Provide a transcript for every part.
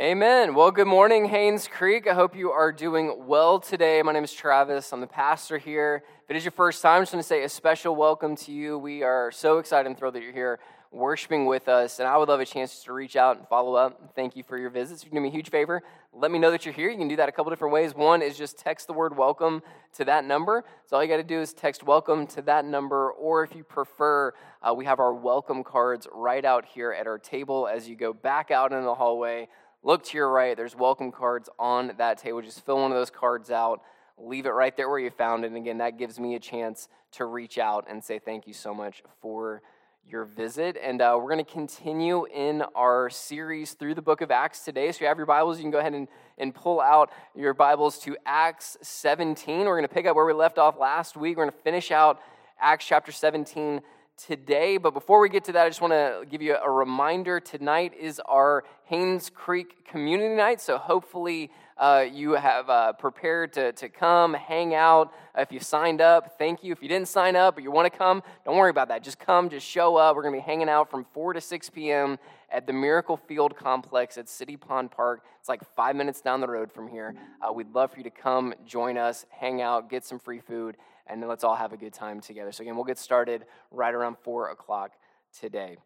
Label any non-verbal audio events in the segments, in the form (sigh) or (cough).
Amen. Well, good morning, Haynes Creek. I hope you are doing well today. My name is Travis. I'm the pastor here. If it is your first time, I just want to say a special welcome to you. We are so excited and thrilled that you're here worshiping with us. And I would love a chance to reach out and follow up. Thank you for your visits. You do me a huge favor. Let me know that you're here. You can do that a couple different ways. One is just text the word welcome to that number. So all you got to do is text welcome to that number. Or if you prefer, uh, we have our welcome cards right out here at our table as you go back out in the hallway Look to your right, there's welcome cards on that table. Just fill one of those cards out, leave it right there where you found it. And again, that gives me a chance to reach out and say thank you so much for your visit. And uh, we're going to continue in our series through the book of Acts today. So, if you have your Bibles, you can go ahead and, and pull out your Bibles to Acts 17. We're going to pick up where we left off last week. We're going to finish out Acts chapter 17 today. But before we get to that, I just want to give you a reminder. Tonight is our Haynes Creek Community Night. So hopefully uh, you have uh, prepared to, to come, hang out. If you signed up, thank you. If you didn't sign up but you want to come, don't worry about that. Just come, just show up. We're going to be hanging out from 4 to 6 p.m. at the Miracle Field Complex at City Pond Park. It's like five minutes down the road from here. Uh, we'd love for you to come, join us, hang out, get some free food and then let's all have a good time together. So, again, we'll get started right around 4 o'clock today.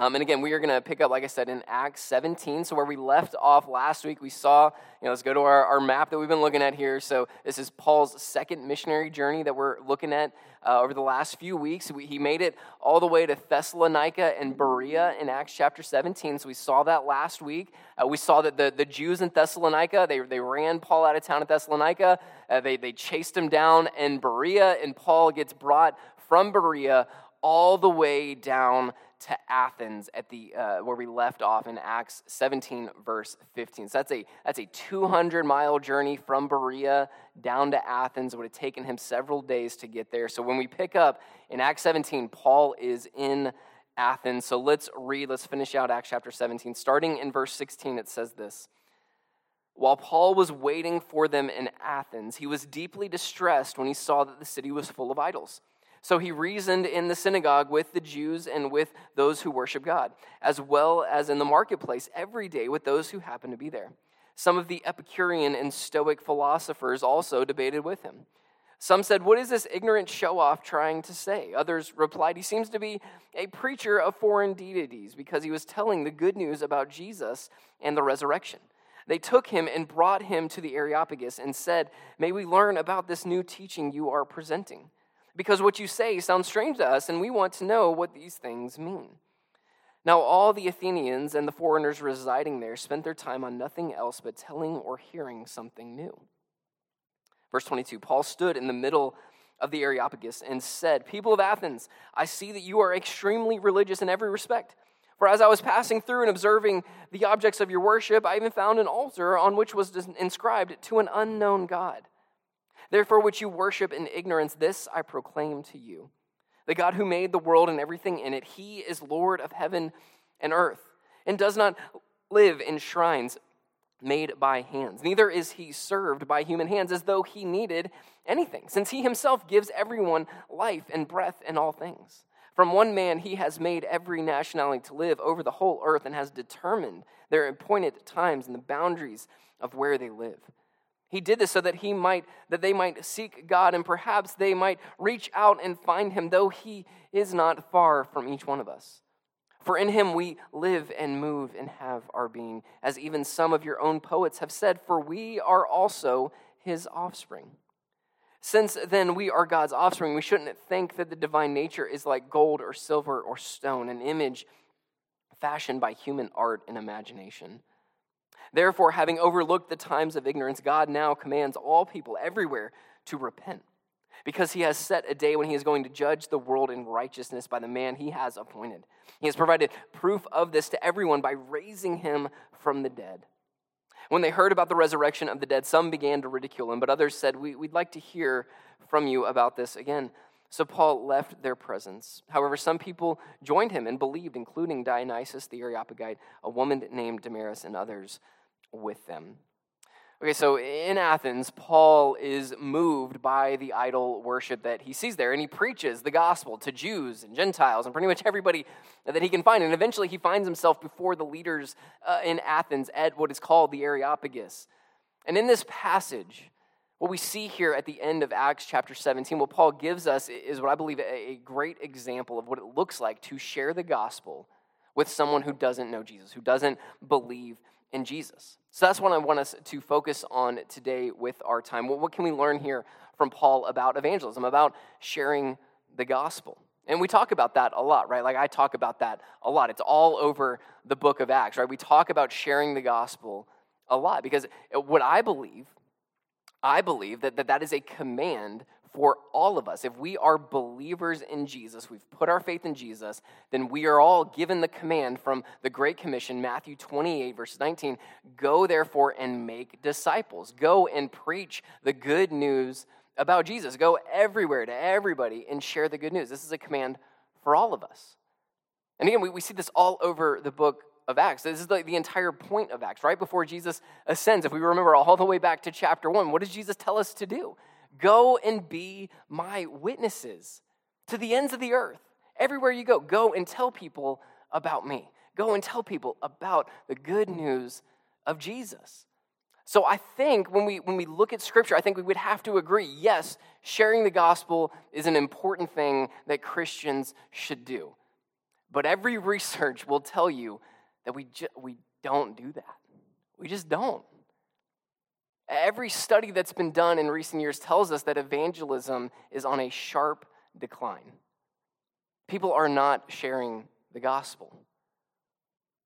Um, and again, we are going to pick up, like I said, in Acts 17. So, where we left off last week, we saw, you know, let's go to our, our map that we've been looking at here. So, this is Paul's second missionary journey that we're looking at uh, over the last few weeks. We, he made it all the way to Thessalonica and Berea in Acts chapter 17. So, we saw that last week. Uh, we saw that the, the Jews in Thessalonica, they, they ran Paul out of town at Thessalonica. Uh, they, they chased him down in Berea, and Paul gets brought from Berea all the way down to Athens at the uh, where we left off in Acts 17 verse 15. So that's a that's a 200 mile journey from Berea down to Athens. It would have taken him several days to get there. So when we pick up in Acts 17, Paul is in Athens. So let's read. Let's finish out Acts chapter 17, starting in verse 16. It says this. While Paul was waiting for them in Athens, he was deeply distressed when he saw that the city was full of idols. So he reasoned in the synagogue with the Jews and with those who worship God, as well as in the marketplace every day with those who happened to be there. Some of the Epicurean and Stoic philosophers also debated with him. Some said, What is this ignorant show off trying to say? Others replied, He seems to be a preacher of foreign deities because he was telling the good news about Jesus and the resurrection. They took him and brought him to the Areopagus and said, May we learn about this new teaching you are presenting because what you say sounds strange to us, and we want to know what these things mean. Now, all the Athenians and the foreigners residing there spent their time on nothing else but telling or hearing something new. Verse 22 Paul stood in the middle of the Areopagus and said, People of Athens, I see that you are extremely religious in every respect. For as I was passing through and observing the objects of your worship, I even found an altar on which was inscribed to an unknown God. Therefore, which you worship in ignorance, this I proclaim to you. The God who made the world and everything in it, he is Lord of heaven and earth, and does not live in shrines made by hands. Neither is he served by human hands as though he needed anything, since he himself gives everyone life and breath and all things. From one man he has made every nationality to live over the whole earth and has determined their appointed times and the boundaries of where they live he did this so that he might that they might seek God and perhaps they might reach out and find him though he is not far from each one of us. For in him we live and move and have our being, as even some of your own poets have said, for we are also his offspring. Since then we are God's offspring, we shouldn't think that the divine nature is like gold or silver or stone, an image fashioned by human art and imagination. Therefore, having overlooked the times of ignorance, God now commands all people everywhere to repent, because he has set a day when he is going to judge the world in righteousness by the man he has appointed. He has provided proof of this to everyone by raising him from the dead. When they heard about the resurrection of the dead, some began to ridicule him, but others said, we, We'd like to hear from you about this again. So Paul left their presence. However, some people joined him and believed, including Dionysius the Areopagite, a woman named Damaris, and others with them. Okay, so in Athens, Paul is moved by the idol worship that he sees there, and he preaches the gospel to Jews and Gentiles and pretty much everybody that he can find. And eventually, he finds himself before the leaders uh, in Athens at what is called the Areopagus. And in this passage, what we see here at the end of Acts chapter 17, what Paul gives us is what I believe a great example of what it looks like to share the gospel with someone who doesn't know Jesus, who doesn't believe in Jesus. So that's what I want us to focus on today with our time. What, can we learn here from Paul about evangelism, about sharing the gospel? And we talk about that a lot, right? Like I talk about that a lot. It's all over the book of Acts, right? We talk about sharing the gospel a lot because what I believe, I believe that that, that is a command for all of us. If we are believers in Jesus, we've put our faith in Jesus, then we are all given the command from the Great Commission, Matthew 28, verse 19 go therefore and make disciples. Go and preach the good news about Jesus. Go everywhere to everybody and share the good news. This is a command for all of us. And again, we, we see this all over the book of Acts. This is the, the entire point of Acts. Right before Jesus ascends, if we remember all the way back to chapter 1, what does Jesus tell us to do? Go and be my witnesses to the ends of the earth. Everywhere you go, go and tell people about me. Go and tell people about the good news of Jesus. So I think when we when we look at scripture, I think we would have to agree, yes, sharing the gospel is an important thing that Christians should do. But every (laughs) research will tell you that we ju- we don't do that. We just don't. Every study that's been done in recent years tells us that evangelism is on a sharp decline. People are not sharing the gospel.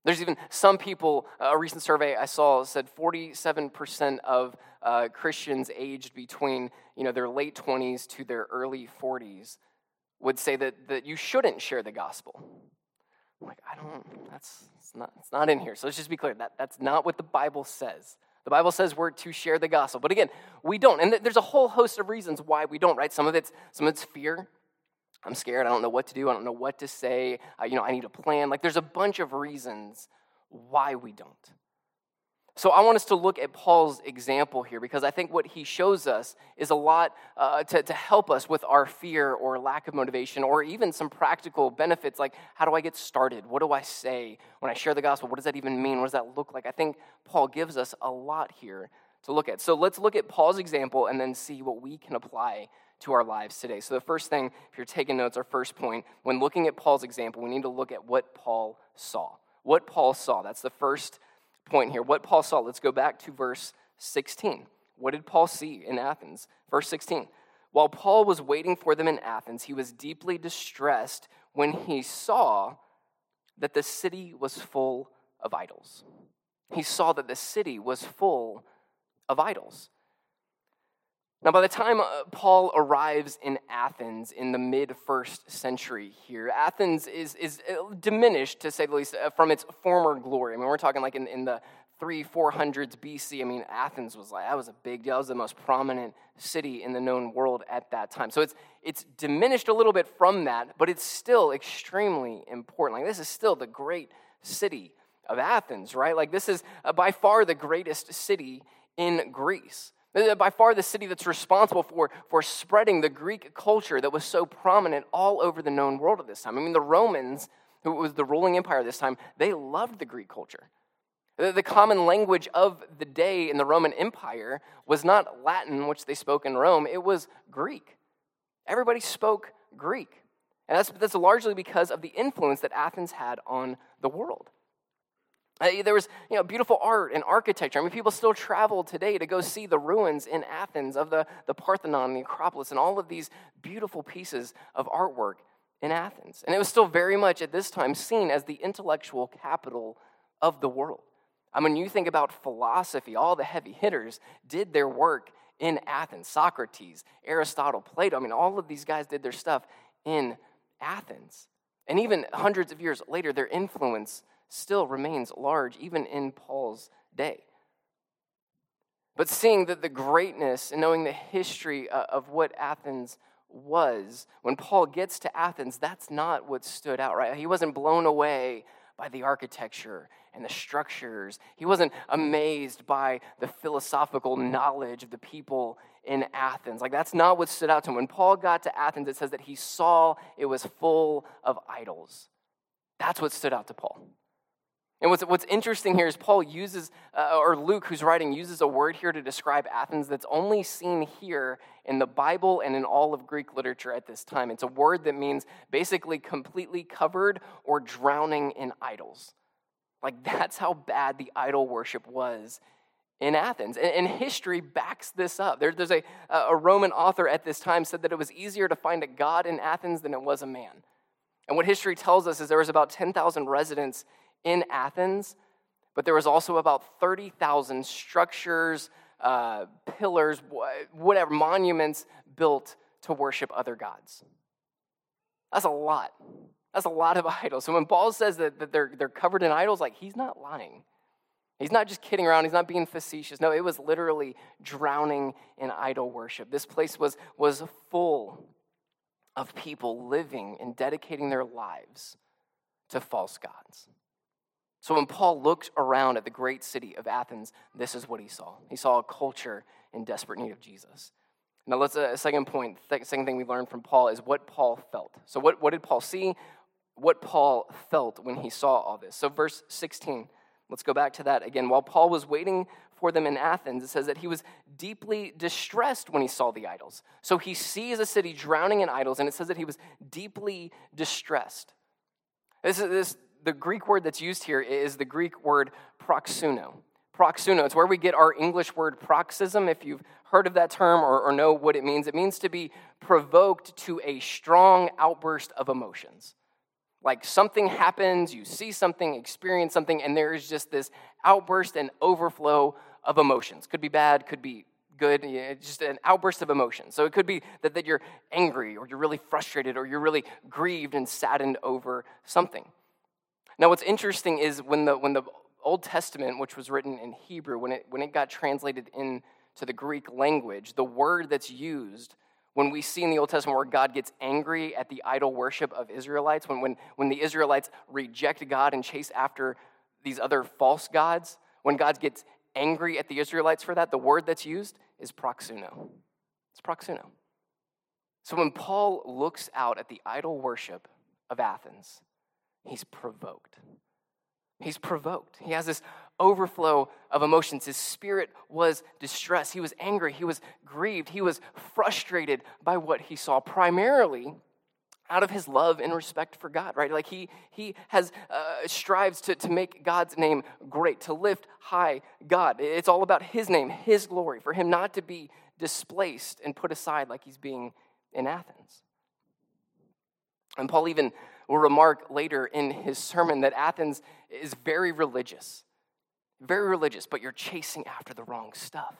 There's even some people, a recent survey I saw said 47% of uh, Christians aged between you know, their late 20s to their early 40s would say that, that you shouldn't share the gospel. I'm like, I don't, that's it's not, it's not in here. So let's just be clear that, that's not what the Bible says. The Bible says we're to share the gospel. But again, we don't. And there's a whole host of reasons why we don't, right? Some of it's, some of it's fear. I'm scared. I don't know what to do. I don't know what to say. Uh, you know, I need a plan. Like there's a bunch of reasons why we don't. So I want us to look at Paul's example here because I think what he shows us is a lot uh, to, to help us with our fear or lack of motivation or even some practical benefits like how do I get started? What do I say when I share the gospel? What does that even mean? What does that look like? I think Paul gives us a lot here to look at. So let's look at Paul's example and then see what we can apply to our lives today. So the first thing, if you're taking notes, our first point, when looking at Paul's example, we need to look at what Paul saw. What Paul saw. That's the first point here. What Paul saw. Let's go back to verse 16. What did Paul see in Athens? Verse 16. While Paul was waiting for them in Athens, he was deeply distressed when he saw that the city was full of idols. He saw that the city was full of idols. Now, by the time uh, Paul arrives in Athens in the mid first century here, Athens is, is uh, diminished, to say the least, uh, from its former glory. I mean, we're talking like in, in the three, 400s BC. I mean, Athens was like, that was a big deal. That was the most prominent city in the known world at that time. So it's, it's diminished a little bit from that, but it's still extremely important. Like, this is still the great city of Athens, right? Like, this is by far the greatest city in Greece. By far the city that's responsible for, for spreading the Greek culture that was so prominent all over the known world at this time. I mean, the Romans, who was the ruling empire this time, they loved the Greek culture. The, common language of the day in the Roman Empire was not Latin, which they spoke in Rome, it was Greek. Everybody spoke Greek. And that's, that's largely because of the influence that Athens had on the world. Uh, there was you know, beautiful art and architecture. I mean, people still travel today to go see the ruins in Athens of the, the Parthenon and the Acropolis and all of these beautiful pieces of artwork in Athens. And it was still very much at this time seen as the intellectual capital of the world. I mean, you think about philosophy, all the heavy hitters did their work in Athens. Socrates, Aristotle, Plato, I mean, all of these guys did their stuff in Athens. And even hundreds of years later, their influence still remains large, even in Paul's day. But seeing that the greatness and knowing the history uh, of what Athens was, when Paul gets to Athens, that's not what stood out, right? He wasn't blown away by the architecture and the structures. He wasn't amazed by the philosophical knowledge of the people in Athens. Like, that's not what stood out to him. When Paul got to Athens, it says that he saw it was full of idols. That's what stood out to Paul. And what's, what's interesting here is Paul uses, uh, or Luke, who's writing, uses a word here to describe Athens that's only seen here in the Bible and in all of Greek literature at this time. It's a word that means basically completely covered or drowning in idols. Like, that's how bad the idol worship was in Athens. And, history backs this up. There, there's a, a Roman author at this time said that it was easier to find a god in Athens than it was a man. And what history tells us is there was about 10,000 residents in Athens, but there was also about 30,000 structures, uh, pillars, whatever, monuments built to worship other gods. That's a lot. That's a lot of (laughs) idols. So when Paul says that, that they're, they're covered in idols, like he's not lying. He's not just kidding around, he's not being facetious. No, it was literally drowning in idol worship. This place was, was full of people living and dedicating their lives to false gods. So when Paul looked around at the great city of Athens, this is what he saw. He saw a culture in desperate need of Jesus. Now, let's uh, a second point, second thing we learned from Paul is what Paul felt. So, what, what did Paul see? What Paul felt when he saw all this. So, verse 16, let's go back to that again. While Paul was waiting for them in Athens, it says that he was deeply distressed when he saw the idols. So, he sees a city drowning in idols, and it says that he was deeply distressed. This, is, this, the Greek word that's used here is the Greek word proxuno. Proxuno, it's where we get our English word paroxysm, If you've heard of that term or, or know what it means, it means to be provoked to a strong outburst of emotions. Like something happens, you see something, experience something, and there is just this outburst and overflow of emotions. Could be bad, could be good, just an outburst of emotion. So it could be that, that you're angry or you're really frustrated or you're really grieved and saddened over something. Now, what's interesting is when the, when the Old Testament, which was written in Hebrew, when it, when it got translated into the Greek language, the word that's used when we see in the Old Testament where God gets angry at the idol worship of Israelites, when, when, when the Israelites reject God and chase after these other false gods, when God gets angry at the Israelites for that, the word that's used is proxuno. It's proxuno. So when Paul looks out at the idol worship of Athens, He's provoked. He's provoked. He has this overflow of emotions. His spirit was distressed. He was angry. He was grieved. He was frustrated by what he saw, primarily out of his love and respect for God, right? Like he, he has uh, strives to, to make God's name great, to lift high God. It's all about his name, his glory, for him not to be displaced and put aside like he's being in Athens. And Paul even will remark later in his sermon that Athens is very religious. Very religious, but you're chasing after the wrong stuff.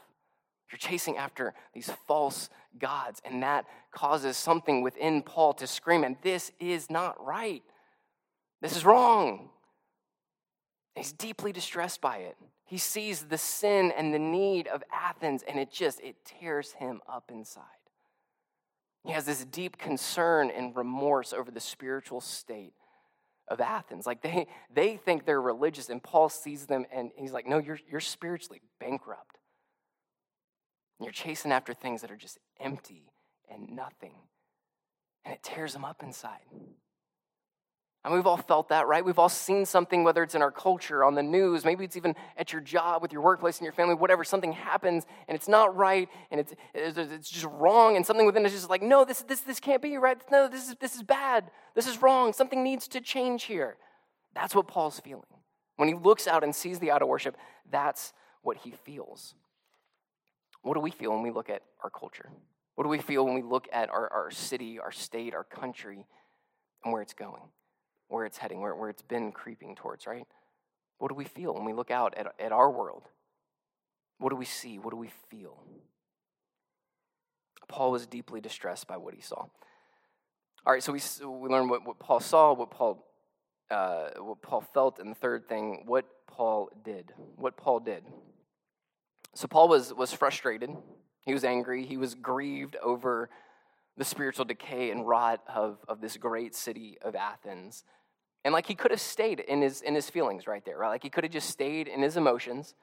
You're chasing after these false gods, and that causes something within Paul to scream, and this is not right. This is wrong. He's deeply distressed by it. He sees the sin and the need of Athens, and it just it tears him up inside. He has this deep concern and remorse over the spiritual state of Athens. Like they, they think they're religious, and Paul sees them and he's like, No, you're, you're spiritually bankrupt. You're chasing after things that are just empty and nothing. And it tears them up inside. And we've all felt that, right? We've all seen something, whether it's in our culture, on the news, maybe it's even at your job, with your workplace, in your family, whatever. Something happens and it's not right and it's, it's just wrong, and something within us is just like, no, this, this, this can't be right. No, this is, this is bad. This is wrong. Something needs to change here. That's what Paul's feeling. When he looks out and sees the idol worship, that's what he feels. What do we feel when we look at our culture? What do we feel when we look at our, our city, our state, our country, and where it's going? Where it's heading, where, where it's been creeping towards, right? What do we feel when we look out at, at our world? What do we see? What do we feel? Paul was deeply distressed by what he saw. All right, so we, we learned what, what Paul saw, what Paul, uh, what Paul felt, and the third thing, what Paul did. What Paul did. So Paul was, was frustrated. He was angry. He was grieved over the spiritual decay and rot of, of this great city of Athens. And like he could have stayed in his in his feelings right there, right? Like he could have just stayed in his emotions.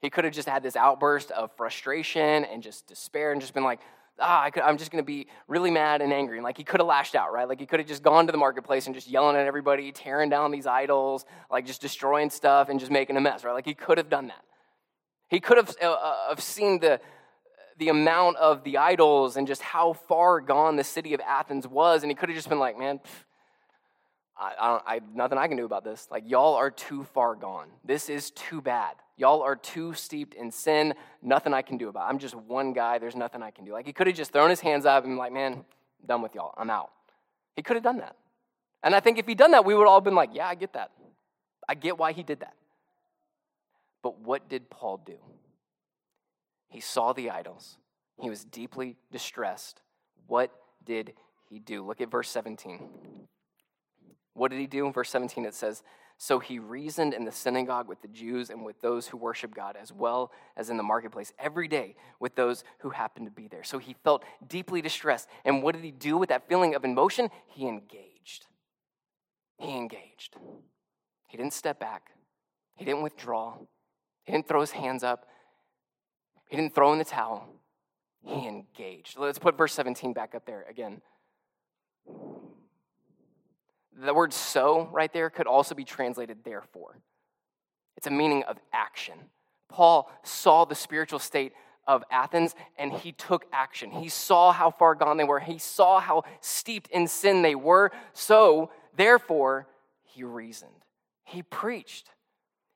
He could have just had this outburst of frustration and just despair and just been like, ah, I am just going to be really mad and angry. And like he could have lashed out, right? Like he could have just gone to the marketplace and just yelling at everybody, tearing down these idols, like just destroying stuff and just making a mess, right? Like he could have done that. He could have, uh, uh, have seen the, the amount of the idols and just how far gone the city of Athens was. And he could have just been like, man, I, I, I, nothing I can do about this. Like, y'all are too far gone. This is too bad. Y'all are too steeped in sin. Nothing I can do about it. I'm just one guy. There's nothing I can do. Like, he could have just thrown his hands up and like, man, done with y'all. I'm out. He could have done that. And I think if he'd done that, we would all have been like, yeah, I get that. I get why he did that. But what did Paul do? He saw the idols. He was deeply distressed. What did he do? Look at verse 17. What did he do? In verse 17, it says, So he reasoned in the synagogue with the Jews and with those who worship God, as well as in the marketplace every day with those who happened to be there. So he felt deeply distressed. And what did he do with that feeling of emotion? He engaged. He engaged. He didn't step back, he didn't withdraw, he didn't throw his hands up. He didn't throw in the towel. He engaged. Let's put verse 17 back up there again. The word so right there could also be translated therefore. It's a meaning of action. Paul saw the spiritual state of Athens and he took action. He saw how far gone they were, he saw how steeped in sin they were. So, therefore, he reasoned, he preached.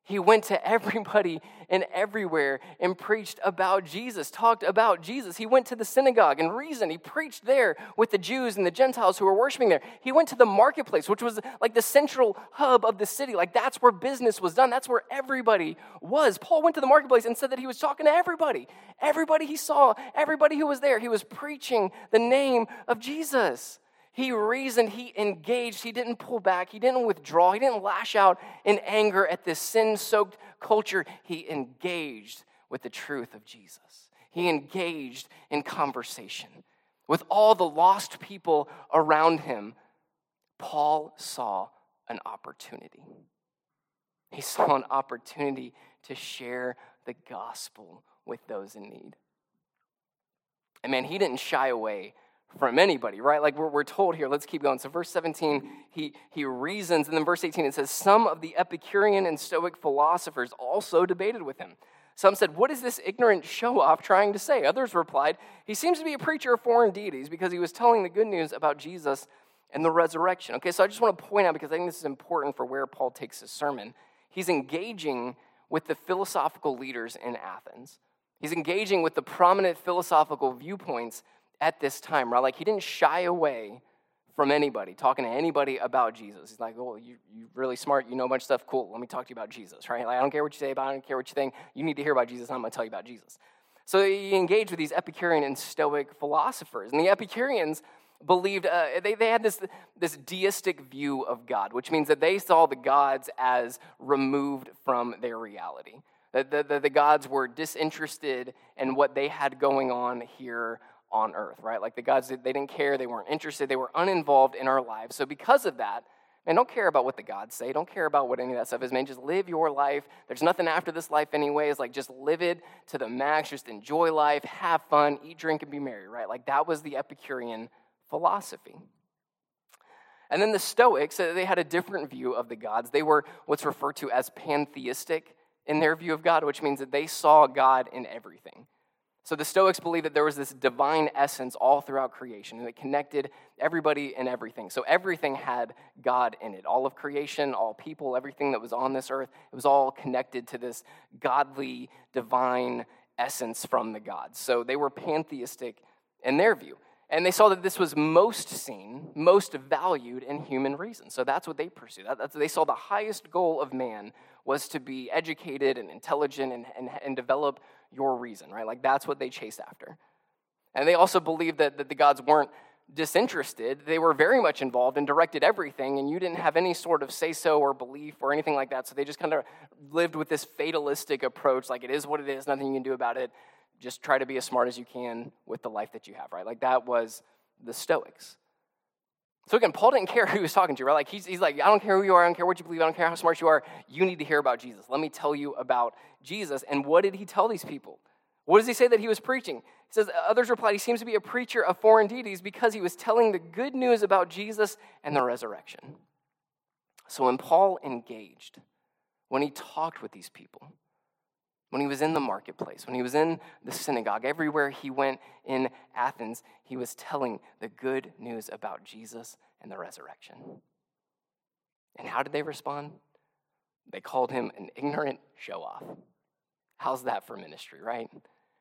He went to everybody and everywhere and preached about Jesus, talked about Jesus. He went to the synagogue and reasoned. He preached there with the Jews and the Gentiles who were worshiping there. He went to the marketplace, which was like the central hub of the city. Like that's where business was done, that's where everybody was. Paul went to the marketplace and said that he was talking to everybody. Everybody he saw, everybody who was there. He was preaching the name of Jesus. He reasoned, he engaged, he didn't pull back, he didn't withdraw, he didn't lash out in anger at this sin soaked culture. He engaged with the truth of Jesus. He engaged in conversation. With all the lost people around him, Paul saw an opportunity. He saw an opportunity to share the gospel with those in need. And man, he didn't shy away from anybody, right? Like we're, we're told here, let's keep going. So, verse 17, he, he reasons, and then verse 18, it says, Some of the Epicurean and Stoic philosophers also debated with him. Some said, What is this ignorant show off trying to say? Others replied, He seems to be a preacher of foreign deities because he was telling the good news about Jesus and the resurrection. Okay, so I just want to point out because I think this is important for where Paul takes his sermon. He's engaging with the philosophical leaders in Athens. He's engaging with the prominent philosophical viewpoints at this time, right? Like he didn't shy away from anybody, talking to anybody about Jesus. He's like, oh, you, you're really smart. You know a bunch of stuff. Cool. Let me talk to you about Jesus, right? Like, I don't care what you say about it. I don't care what you think. You need to hear about Jesus. I'm going to tell you about Jesus. So he engaged with these Epicurean and Stoic philosophers. And the Epicureans believed, uh, they, they had this, this deistic view of God, which means that they saw the gods as removed from their reality. That the, the, the gods were disinterested in what they had going on here on earth, right? Like the gods, they didn't care, they weren't interested, they were uninvolved in our lives. So because of that, man, don't care about what the gods say. Don't care about what any of that stuff is, man. Just live your life. There's nothing after this life, anyways. Like, just live it to the max. Just enjoy life, have fun, eat, drink, and be merry, right? Like, that was the Epicurean philosophy. And then the Stoics, uh, they had a different view of the gods. They were what's referred to as pantheistic in their view of God, which means that they saw God in everything. So the Stoics believed that there was this divine essence all throughout creation, and it connected everybody and everything. So everything had God in it. All of creation, all people, everything that was on this earth, it was all connected to this godly, divine essence from the gods. So they were pantheistic in their view. And they saw that this was most seen, most valued in human reason. So that's what they pursued. That's, they saw the highest goal of man was to be educated and intelligent and, and, and develop your reason, right? Like that's what they chased after. And they also believed that, that the gods weren't disinterested. They were very much involved and directed everything, and you didn't have any sort of say so or belief or anything like that. So they just kind of lived with this fatalistic approach like it is what it is, nothing you can do about it. Just try to be as smart as you can with the life that you have, right? Like that was the Stoics. So again, Paul didn't care who he was talking to, right? Like he's, he's like, I don't care who you are, I don't care what you believe, I don't care how smart you are. You need to hear about Jesus. Let me tell you about Jesus. And what did he tell these people? What does he say that he was preaching? He says, Others replied, He seems to be a preacher of foreign deities because he was telling the good news about Jesus and the resurrection. So when Paul engaged, when he talked with these people, when he was in the marketplace, when he was in the synagogue, everywhere he went in Athens, he was telling the good news about Jesus and the resurrection. And how did they respond? They called him an ignorant show off. How's that for ministry, right?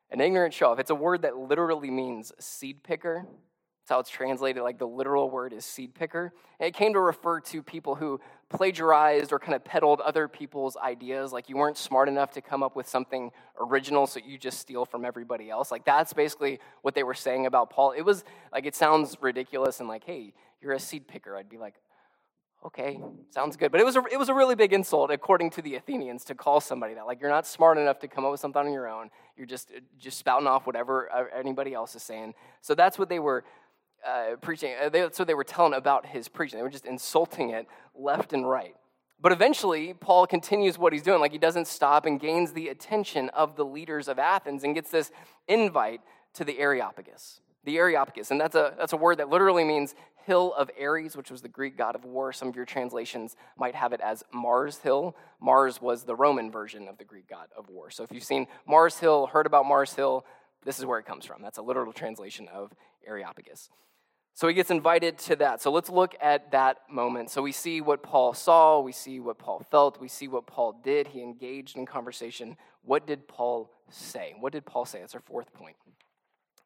An ignorant show off. It's a word that literally means seed picker. That's how it's translated. Like the literal word is seed picker. And it came to refer to people who plagiarized or kind of peddled other people's ideas. Like you weren't smart enough to come up with something original, so you just steal from everybody else. Like that's basically what they were saying about Paul. It was like, it sounds ridiculous and like, hey, you're a seed picker. I'd be like, okay, sounds good. But it was, a, it was a really big insult, according to the Athenians, to call somebody that. Like, you're not smart enough to come up with something on your own. You're just, just spouting off whatever uh, anybody else is saying. So that's what they were uh, preaching. Uh, that's what they were telling about his preaching. They were just insulting it left and right. But eventually, Paul continues what he's doing. Like, he doesn't stop and gains the attention of the leaders of Athens and gets this invite to the Areopagus the Areopagus. And that's a, that's a word that literally means hill of Ares, which was the Greek god of war. Some of your translations might have it as Mars Hill. Mars was the Roman version of the Greek god of war. So if you've seen Mars Hill, heard about Mars Hill, this is where it comes from. That's a literal translation of Areopagus. So he gets invited to that. So let's look at that moment. So we see what Paul saw, we see what Paul felt, we see what Paul did. He engaged in conversation. What did Paul say? What did Paul say? That's our fourth point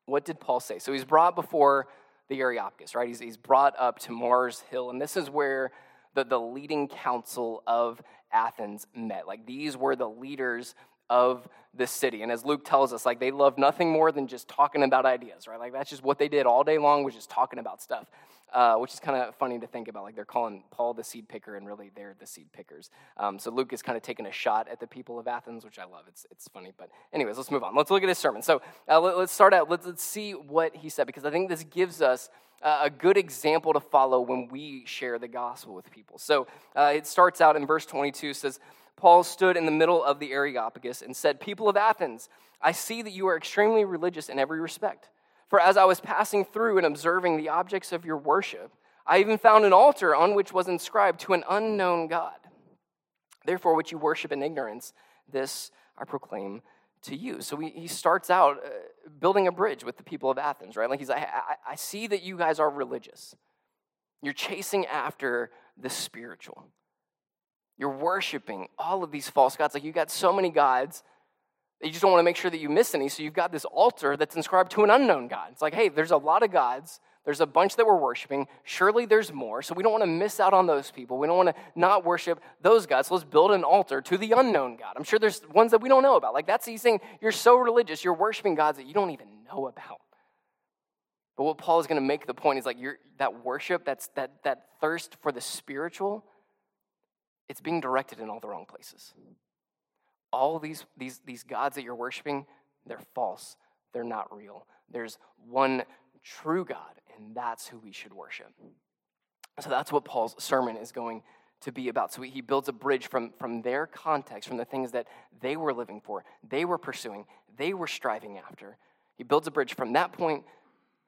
what did Paul say? So he's brought before the Areopagus, right? He's, he's brought up to Mars Hill, and this is where the, the leading council of Athens met. Like these were the leaders of the city. And as Luke tells us, like they loved nothing more than just talking about ideas, right? Like that's just what they did all day long was just talking about stuff uh, which is kind of funny to think about. Like they're calling Paul the seed picker, and really they're the seed pickers. Um, so Luke is kind of taking a shot at the people of Athens, which I love. It's, it's funny. But, anyways, let's move on. Let's look at his sermon. So uh, let, us start out. Let's, let's see what he said, because I think this gives us uh, a good example to follow when we share the gospel with people. So uh, it starts out in verse 22 says, Paul stood in the middle of the Areopagus and said, People of Athens, I see that you are extremely religious in every respect. For as I was passing through and observing the objects of your worship, I even found an altar on which was inscribed to an unknown God. Therefore, what you worship in ignorance, this I proclaim to you. So he, he starts out uh, building a bridge with the people of Athens, right? Like he's like, I, I see that you guys are religious. You're chasing after the spiritual. You're worshiping all of these false gods. Like you got so many gods you just don't want to make sure that you miss any. So you've got this altar that's inscribed to an unknown God. It's like, hey, there's a lot of gods. There's a bunch that we're worshiping. Surely there's more. So we don't want to miss out on those people. We don't want to not worship those gods. So let's build an altar to the unknown God. I'm sure there's ones that we don't know about. Like that's he's saying you're so religious, you're worshiping gods that you don't even know about. But what Paul is going to make the point is like that worship, that's that that thirst for the spiritual, it's being directed in all the wrong places all these, these, these gods that you're worshiping, they're false. They're not real. There's one true God, and that's who we should worship. So that's what Paul's sermon is going to be about. So he builds a bridge from, from their context, from the things that they were living for, they were pursuing, they were striving after. He builds a bridge from that point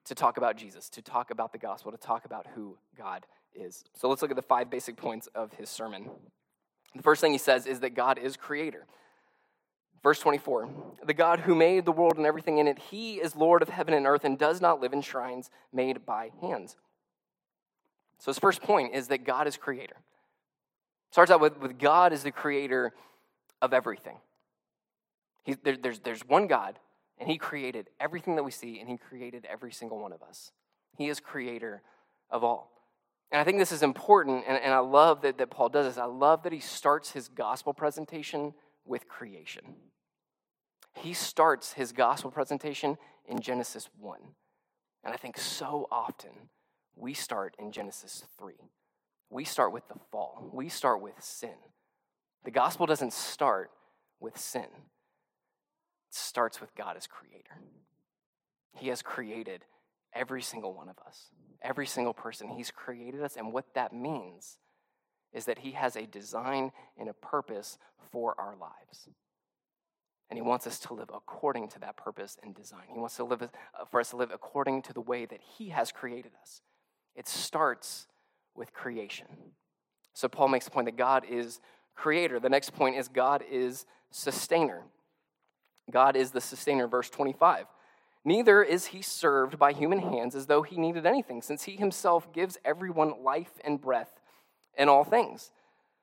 to talk about Jesus, to talk about the gospel, to talk about who God is. So let's look at the five basic points of his sermon. The first thing he says is that God is creator. Verse 24 The God who made the world and everything in it, he is Lord of heaven and earth and does not live in shrines made by hands. So his first point is that God is creator. Starts out with, with God is the creator of everything. He, there, there's, there's one God, and he created everything that we see, and he created every single one of us. He is creator of all. And I think this is important, and, and I love that, that Paul does this. I love that he starts his gospel presentation with creation. He starts his gospel presentation in Genesis 1. And I think so often we start in Genesis 3. We start with the fall, we start with sin. The gospel doesn't start with sin, it starts with God as creator. He has created Every single one of us, every single person, He's created us. And what that means is that He has a design and a purpose for our lives. And He wants us to live according to that purpose and design. He wants to live, uh, for us to live according to the way that He has created us. It starts with creation. So Paul makes the point that God is creator. The next point is God is sustainer. God is the sustainer, verse 25. Neither is he served by human hands as though he needed anything, since he himself gives everyone life and breath in all things.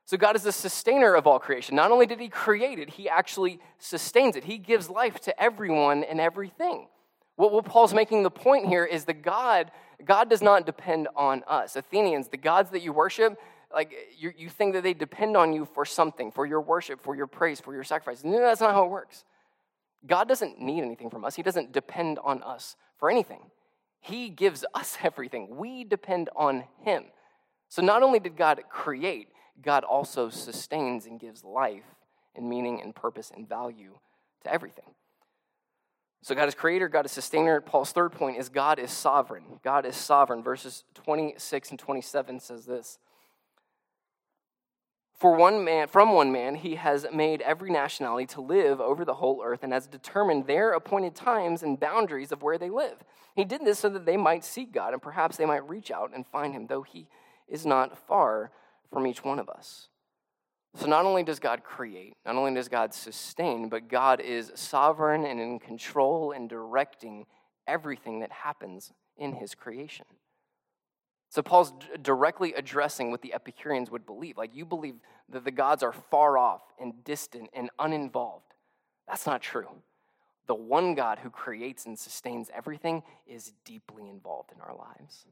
So, God is the sustainer of all creation. Not only did he create it, he actually sustains it. He gives life to everyone and everything. What, what Paul's making the point here is that God, God does not depend on us. Athenians, the gods that you worship, like you, you think that they depend on you for something, for your worship, for your praise, for your sacrifice. No, that's not how it works. God doesn't need anything from us, He doesn't depend on us for anything. He gives (laughs) us everything. We depend on Him. So not only did God create, God also sustains and gives life and meaning and purpose and value to everything. So God is creator, God is sustainer. Paul's third point is God is sovereign. God is sovereign. Verses 26 and 27 says this. For one man, from one man, he has made every nationality to live over the whole earth and has determined their appointed times and boundaries of where they live. He did this so that they might seek God and perhaps they might reach out and find him, though he is not far from each one of us. So, not only does God create, not only does God sustain, but God is sovereign and in control and directing everything that happens in his creation. So Paul's directly addressing what the Epicureans would believe. Like, you believe that the gods are far off and distant and uninvolved. That's not true. The one God who creates and sustains everything is deeply involved in our lives.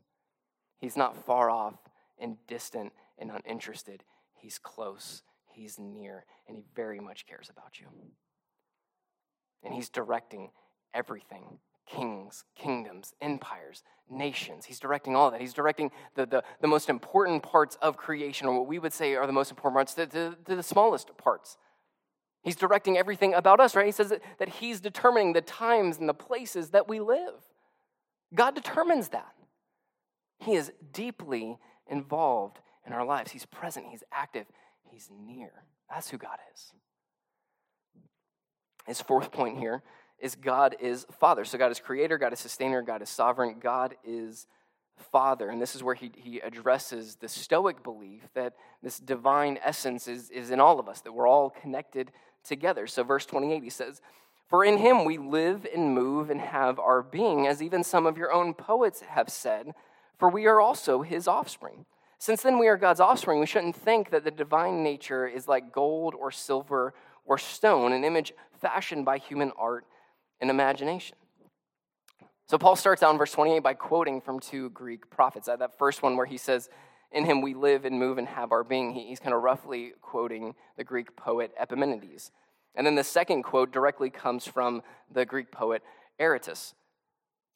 He's not far off and distant and uninterested. He's close, he's near, and he very much cares about you. And he's directing everything kings, kingdoms, empires, nations. He's directing all that. He's directing the, the, the most important parts of creation, or what we would say are the most important parts, to, to, to the smallest parts. He's directing everything about us, right? He says that, that He's determining the times and the places that we live. God determines that. He is deeply involved in our lives. He's present, He's active, He's near. That's who God is. His fourth point here is God is Father. So God is creator, God is sustainer, God is sovereign, God is Father. And this is where he, he addresses the Stoic belief that this divine essence is, is in all of us, that we're all connected together. So, verse 28, he says, For in him we live and move and have our being, as even some of your own poets have said, for we are also his offspring. Since then we are God's offspring, we shouldn't think that the divine nature is like gold or silver or stone, an image fashioned by human art and imagination. So Paul starts out in verse 28 by quoting from two Greek prophets. That first one where he says, In him we live and move and have our being, he's kind of roughly quoting the Greek poet Epimenides. And then the second quote directly comes from the Greek poet Aratus.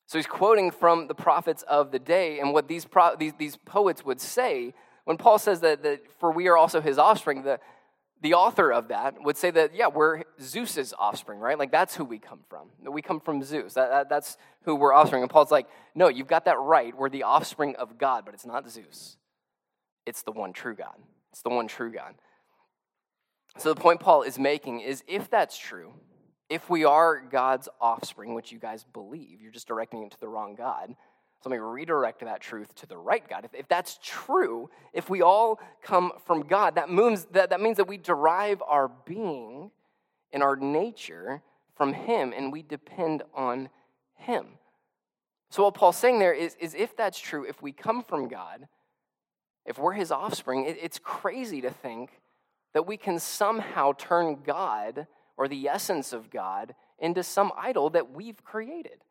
So he's quoting from the prophets of the day and what these, pro- these, these poets would say when Paul says that, that for we are also his offspring, the, the author of that would say that, yeah, we're Zeus's offspring, right? Like, that's who we come from. We come from Zeus. That, that, that's who we're offspring. And Paul's like, no, you've got that right. We're the offspring of God, but it's not Zeus. It's the one true God. It's the one true God. So, the point Paul is making is if that's true, if we are God's offspring, which you guys believe, you're just directing it to the wrong God, so let me redirect that truth to the right God. If, if that's true, if we all come from God, that means that, that means that we derive our being and our nature from Him and we depend on Him. So, what Paul's saying there is, is if that's true, if we come from God, if we're His offspring, it, it's crazy to think that we can somehow turn God or the essence of God into some idol that we've created.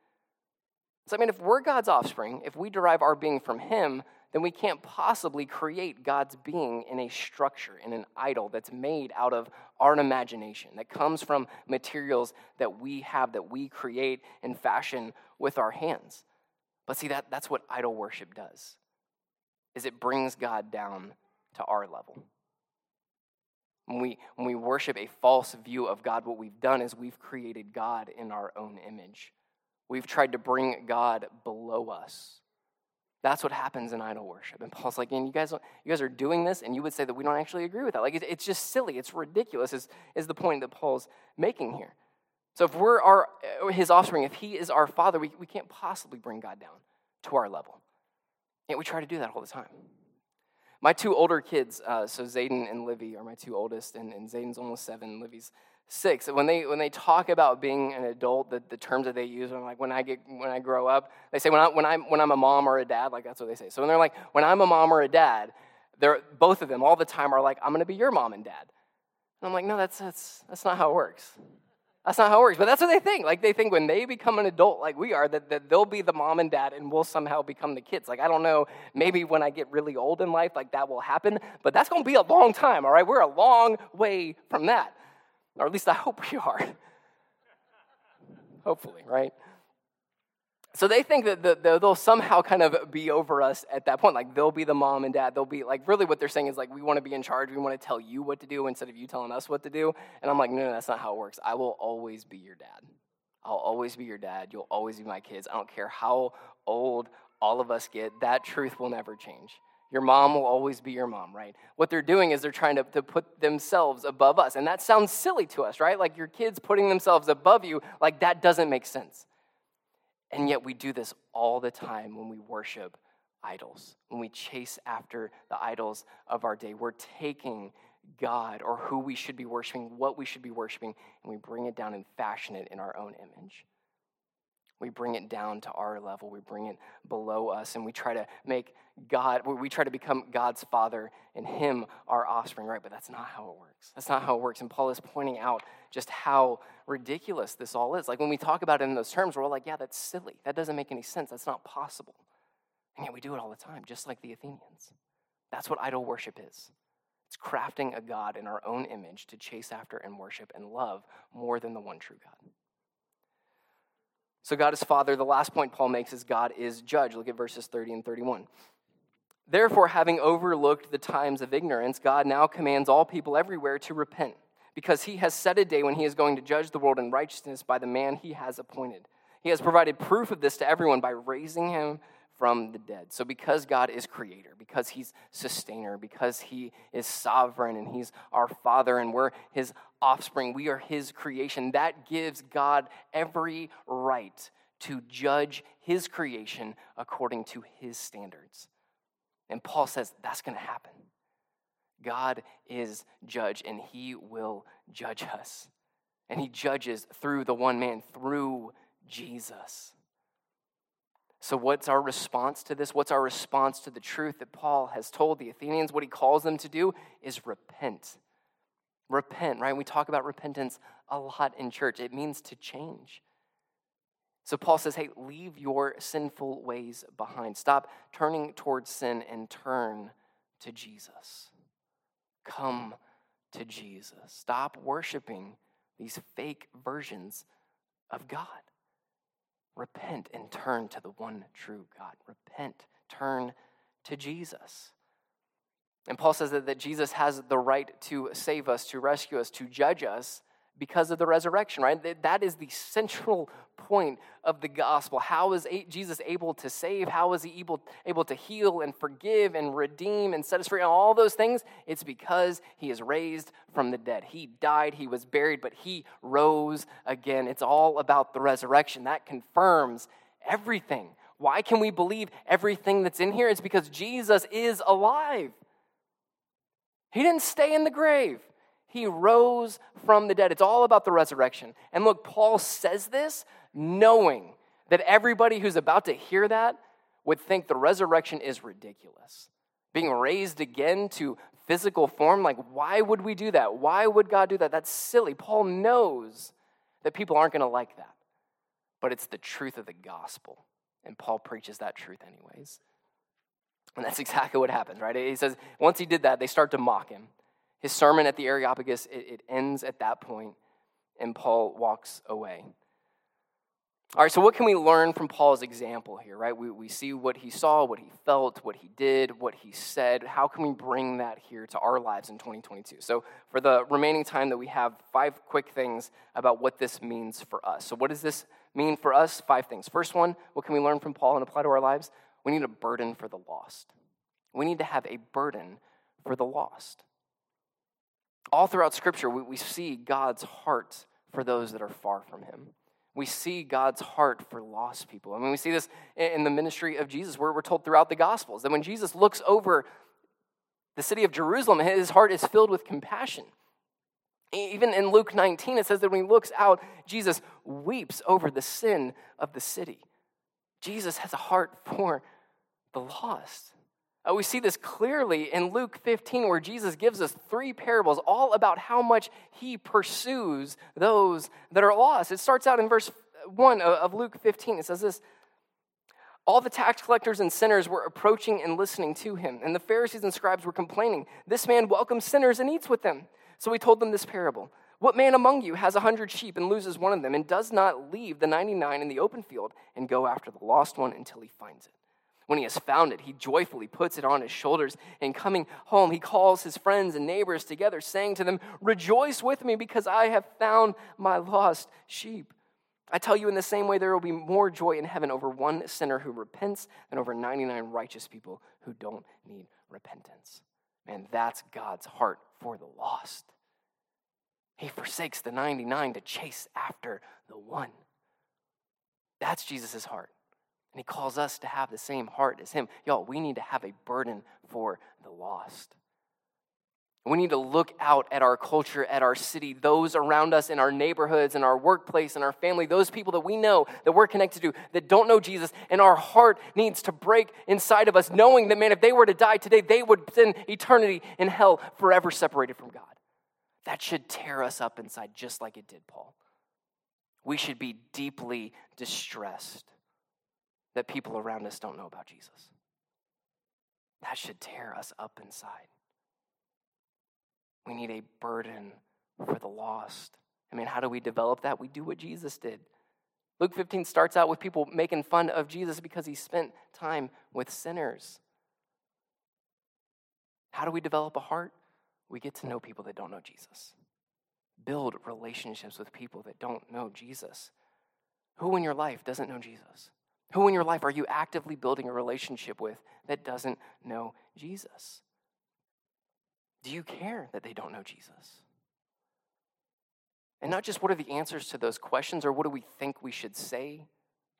So, I mean, if we're God's offspring, if we derive our being from Him, then we can't possibly create God's being in a structure, in an idol that's made out of our imagination, that comes from materials that we have, that we create and fashion with our hands. But see, that, that's what idol worship does, is it brings God down to our level. When we, when we worship a false view of God, what we've done is we've created God in our own image We've tried to bring God below us. That's what happens in idol worship. And Paul's like, and you guys, you guys are doing this, and you would say that we don't actually agree with that. Like, it's just silly. It's ridiculous, is, is the point that Paul's making here. So if we're our, his offspring, if he is our father, we, we can't possibly bring God down to our level. Yet we try to do that all the time. My two older kids, uh, so Zayden and Livy are my two oldest, and, and Zayden's almost seven, Livy's six. When they when they talk about being an adult, the, the terms that they use, when like when I get when I grow up, they say when I when I'm when I'm a mom or a dad, like that's what they say. So when they're like when I'm a mom or a dad, they're both of them all the time are like I'm going to be your mom and dad. And I'm like, no, that's that's that's not how it works. That's not how it works. But that's what they think. Like they think when they become an adult like we are, that, that they'll be the mom and dad and we'll somehow become the kids. Like I don't know, maybe when I get really old in life, like that will happen, but that's gonna be a long time, all right? We're a long way from that. Or at least I hope we are. Hopefully, right? So they think that they'll somehow kind of be over us at that point. Like they'll be the mom and dad. They'll be like, really what they're saying is like, we want to be in charge. We want to tell you what to do instead of you telling us what to do. And I'm like, no, no, that's not how it works. I will always be your dad. I'll always be your dad. You'll always be my kids. I don't care how old all of us get. That truth will never change. Your mom will always be your mom, right? What they're doing is they're trying to, to put themselves above us. And that sounds silly to us, right? Like your kids putting themselves above you, like that doesn't make sense. And yet we do this all the time when we worship idols, when we chase after the idols of our day. We're taking God or who we should be worshiping, what we should be worshiping, and we bring it down and fashion it in our own image. We bring it down to our level, we bring it below us, and we try to make God, we try to become God's father and Him our offspring, right? But that's not how it works. That's not how it works. And Paul is pointing out just how ridiculous this all is. Like when we talk about it in those terms, we're all like, yeah, that's silly. That doesn't make any sense. That's not possible. And yet we do it all the time, just like the Athenians. That's what idol worship is. It's crafting a God in our own image to chase after and worship and love more than the one true God. So, God is Father. The last point Paul makes is God is judge. Look at verses 30 and 31. Therefore, having overlooked the times of ignorance, God now commands all people everywhere to repent because he has set a day when he is going to judge the world in righteousness by the man he has appointed. He has provided proof of this to everyone by raising him from the dead. So, because God is creator, because he's sustainer, because he is sovereign and he's our father and we're his offspring, we are his creation, that gives God every right to judge his creation according to his standards. And Paul says that's going to happen. God is judge, and he will judge us. And he judges through the one man, through Jesus. So, what's our response to this? What's our response to the truth that Paul has told the Athenians? What he calls them to do is repent. Repent, right? We talk about repentance a lot in church. It means to change. So, Paul says, hey, leave your sinful ways behind. Stop turning towards sin and turn to Jesus. Come to Jesus. Stop worshiping these fake versions of God. Repent and turn to the one true God. Repent, turn to Jesus. And Paul says that, that Jesus has the right to save us, to rescue us, to judge us because of the resurrection, right? That is the central point of the gospel. How is Jesus able to save? How is he able, able to heal and forgive and redeem and set us free? All those things, it's because he is raised from the dead. He died, he was buried, but he rose again. It's all about the resurrection. That confirms everything. Why can we believe everything that's in here? It's because Jesus is alive. He didn't stay in the grave. He rose from the dead. It's all about the resurrection. And look, Paul says this knowing that everybody who's about to hear that would think the resurrection is ridiculous. Being raised again to physical form, like, why would we do that? Why would God do that? That's silly. Paul knows that people aren't going to like that. But it's the truth of the gospel. And Paul preaches that truth, anyways. And that's (laughs) exactly what happens, right? He says, once he did that, they start to mock him. His sermon at the Areopagus, it, it ends at that point, and Paul walks away. All right, so what can we learn from Paul's example here, right? We, we see what he saw, what he felt, what he did, what he said. How can we bring that here to our lives in 2022? So, for the remaining time that we have, five quick things about what this means for us. So, what does this mean for us? Five things. First one, what can we learn from Paul and apply to our lives? We need a burden for the lost. We need to have a burden for the lost. All throughout Scripture, we, we see God's heart for those that are far from him we see God's heart for lost people. I mean, we see this in the ministry of Jesus, where we're told throughout the Gospels that when Jesus looks over the city of Jerusalem, his heart is filled with compassion. Even in Luke 19, it says that when he looks out, Jesus weeps over the sin of the city. Jesus has a heart for the lost. Uh, we see this clearly in Luke 15, where Jesus gives us three parables all about how much he pursues those that are lost. It starts out in verse 1 of Luke 15. It says this All the tax collectors and sinners were approaching and listening to him, and the Pharisees and scribes were complaining, This man welcomes sinners and eats with them. So he told them this parable. What man among you has a hundred sheep and loses one of them, and does not leave the 99 in the open field and go after the lost one until he finds it? When he has found it, he joyfully puts it on his shoulders, and coming home, he calls his friends and neighbors together, saying to them, Rejoice with me, because I have found my lost sheep. I tell you, in the same way, there will be more joy in heaven over one sinner who repents than over 99 righteous people who don't need repentance. Man, that's God's heart for the lost. He forsakes the 99 to chase after the one. That's Jesus' heart. And he calls us to have the same heart as him. Y'all, we need to have a burden for the lost. We need to look out at our culture, at our city, those around us in our neighborhoods, in our workplace, in our family, those people that we know that we're connected to that don't know Jesus. And our heart needs to break inside of us, knowing that, man, if they were to die today, they would spend eternity in hell forever separated from God. That should tear us up inside, just like it did Paul. We should be deeply distressed that people around us don't know about Jesus. That should tear us up inside. We need a burden for the lost. I mean, how do we develop that? We do what Jesus did. Luke 15 starts out with people making fun of Jesus because he spent time with sinners. How do we develop a heart? We get to know people that don't know Jesus. Build relationships with people that don't know Jesus. Who in your life doesn't know Jesus? Who in your life are you actively building a relationship with that doesn't know Jesus? Do you care that they don't know Jesus? And not just what are the answers to those questions or what do we think we should say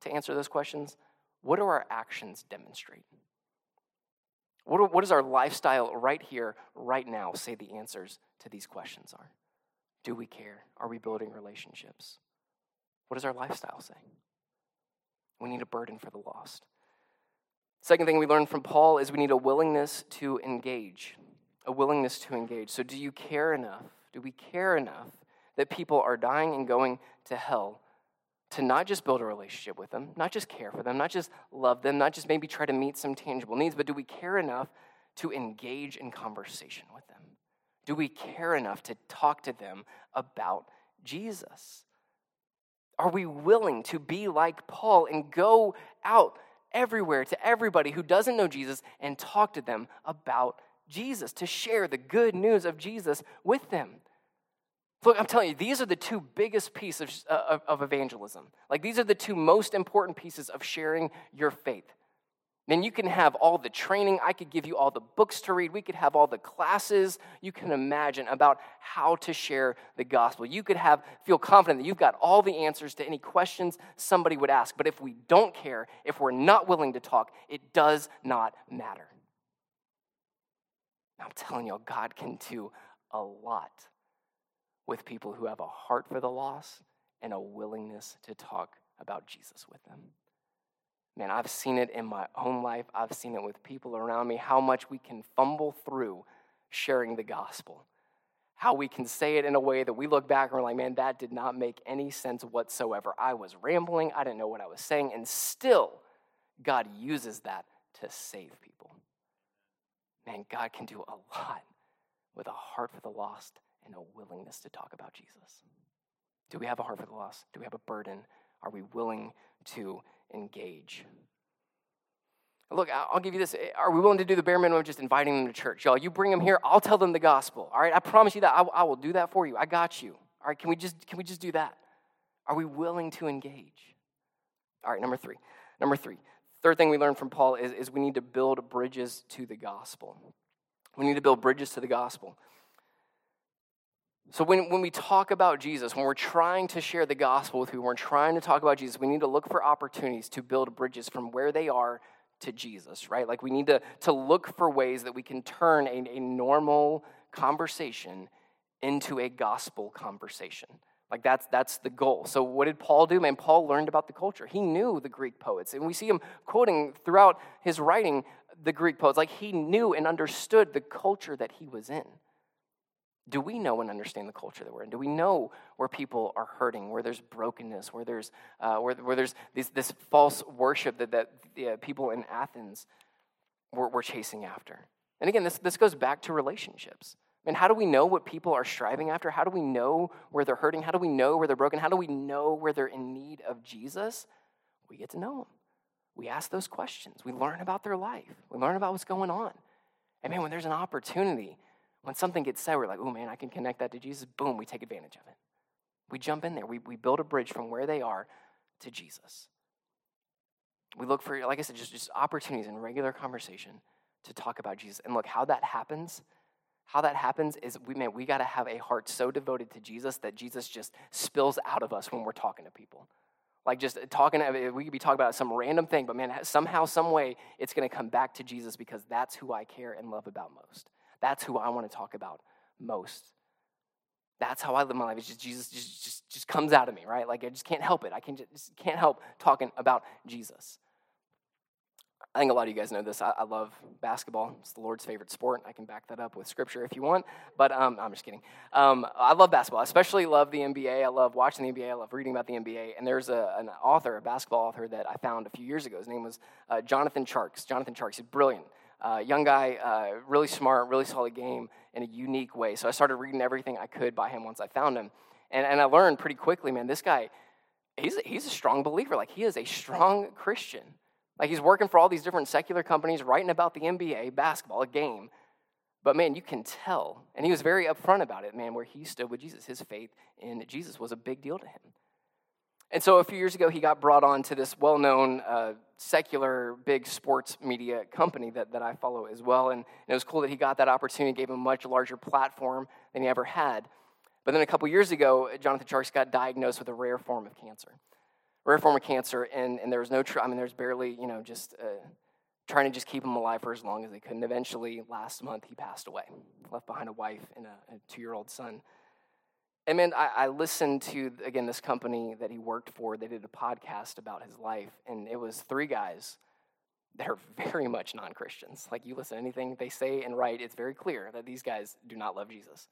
to answer those questions? What do our actions demonstrate? What, what does our lifestyle right here, right now, say the answers to these questions are? Do we care? Are we building relationships? What does our lifestyle say? We need a burden for the lost. Second thing we learn from Paul is we need a willingness to engage. A willingness to engage. So, do you care enough? Do we care enough that people are dying and going to hell to not just build a relationship with them, not just care for them, not just love them, not just maybe try to meet some tangible needs, but do we care enough to engage in conversation with them? Do we care enough to talk to them about Jesus? Are we willing to be like Paul and go out everywhere to everybody who doesn't know Jesus and talk to them about Jesus, to share the good news of Jesus with them? Look, I'm telling you, these are the two biggest pieces of, of, of evangelism. Like, these are the two most important pieces of sharing your faith. Then you can have all the training. I could give you all the books to read. We could have all the classes you can imagine about how to share the gospel. You could have feel confident that you've got all the answers to any questions somebody would ask. But if we don't care, if we're not willing to talk, it does not matter. I'm telling you, God can do a lot with people who have a heart for the lost and a willingness to talk about Jesus with them. Man, I've seen it in my own life. I've seen it with people around me, how much we can fumble through sharing the gospel. How we can say it in a way that we look back and we're like, man, that did not make any sense whatsoever. I was rambling, I didn't know what I was saying, and still, God uses that to save people. Man, God can do a lot with a heart for the lost and a willingness to talk about Jesus. Do we have a heart for the lost? Do we have a burden Are we willing to engage? Look, I'll give you this. Eh, are we willing to do the bare minimum of just inviting them to church? Y'all, you bring them here, I'll tell them the gospel. All right, I promise you that. I, I will do that for you. I got you. All right, can we just can we just do that? Are we willing to engage? All right, number three. Number three. Third thing we learned from Paul is, is we need to build bridges to the gospel. We need to build bridges to the gospel. So, when, when we talk about Jesus, when we're trying to share the gospel with people, when we're trying to talk about Jesus, we need to look for opportunities to build bridges from where they are to Jesus, right? Like we need to, to look for ways that we can turn a, a normal conversation into a gospel conversation. Like that's that's the goal. So what did Paul do? Man, Paul learned about the culture. He knew the Greek poets. And we see him quoting throughout his writing the Greek poets. Like he knew and understood the culture that he was in. Do we know and understand the culture that we're in? Do we know where people are hurting, where there's brokenness, where there's, uh, where, where there's this, false worship that, that the, people in Athens were, were chasing after? And again, this, this goes back to relationships. I mean, how do we know what people are striving after? How do we know where they're hurting? How do we know where they're broken? How do we know where they're in need of Jesus? We get to know them. We ask those questions. We learn about their life. We learn about what's going on. And man, when there's an opportunity, when something gets said, we're like, oh man, I can connect that to Jesus. Boom, we take advantage of it. We jump in there. We, we build a bridge from where they are to Jesus. We look for, like I said, just, just opportunities in regular conversation to talk about Jesus. And look, how that happens how that happens is we man, we got to have a heart so devoted to Jesus that Jesus just spills out of us when we're talking to people. Like just talking, we could be talking about some random thing, but man, somehow, some way, it's to come back to Jesus because that's who I care and love about most. That's who I want to talk about most. That's how I live my life. It's just Jesus just, just, just comes out of me, right? Like I just can't help it. I can just can't help talking about Jesus. I think a lot of you guys know this. I, I, love basketball. It's the Lord's favorite sport. I can back that up with scripture if you want. But um, I'm just kidding. Um, I love basketball. I especially love the NBA. I love watching the NBA. I love reading about the NBA. And there's a, an author, a basketball author that I found a few years ago. His name was uh, Jonathan Tjarks. Jonathan Tjarks. He's brilliant. Uh, young guy, uh, really smart, really solid game in a unique way. So I started reading everything I could by him once I found him. And, and I learned pretty quickly, man, this guy, he's a, he's a strong believer. Like, he is a strong Christian. Like he's working for all these different secular companies, writing about the NBA, basketball, a game. But man, you can tell. And he was very upfront about it, man, where he stood with Jesus. His faith in Jesus was a big deal to him. And so a few years ago, he got brought on to this well known uh, secular big sports media company that, that I follow as well. And, and, it was cool that he got that opportunity, gave him a much larger platform than he ever had. But then a couple years ago, Jonathan Tjarks got diagnosed with a rare form of cancer rare form of cancer, and, and there was no, tr- I mean, there's barely, you know, just uh, trying to just keep him alive for as long as they could. And eventually, last month, he passed away, left behind a wife and a, a two year old son. And man, I, I, listened to, again, this company that he worked for. They did a podcast about his life, and it was three guys that are (laughs) very much non Christians. Like, you listen to anything they say and write, it's very clear that these guys do not love Jesus.